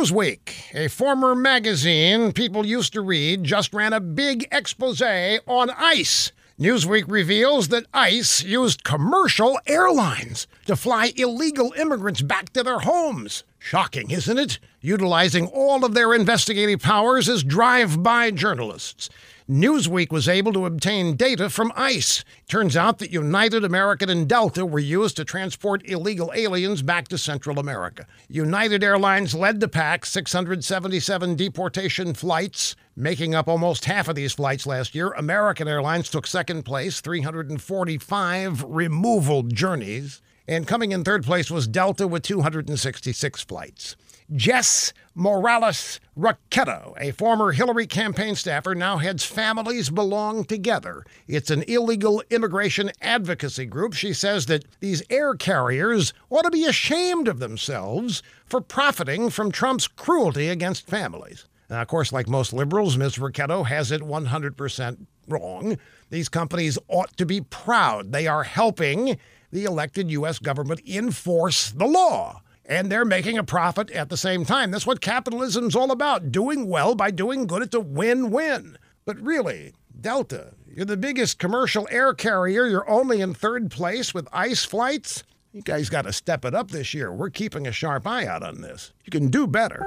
Newsweek, a former magazine people used to read, just ran a big expose on ICE. Newsweek reveals that ICE used commercial airlines to fly illegal immigrants back to their homes. Shocking, isn't it? Utilizing all of their investigative powers as drive by journalists. Newsweek was able to obtain data from ICE. Turns out that United, American, and Delta were used to transport illegal aliens back to Central America. United Airlines led the pack, 677 deportation flights, making up almost half of these flights last year. American Airlines took second place, 345 removal journeys. And coming in third place was Delta with 266 flights. Jess Morales Rocketto, a former Hillary campaign staffer, now heads Families Belong Together. It's an illegal immigration advocacy group. She says that these air carriers ought to be ashamed of themselves for profiting from Trump's cruelty against families. Now, of course, like most liberals, Ms. Rocketto has it 100% wrong. These companies ought to be proud. They are helping the elected U.S. government enforce the law and they're making a profit at the same time. That's what capitalism's all about doing well by doing good. It's a win win. But really, Delta, you're the biggest commercial air carrier. You're only in third place with ICE flights. You guys got to step it up this year. We're keeping a sharp eye out on this. You can do better.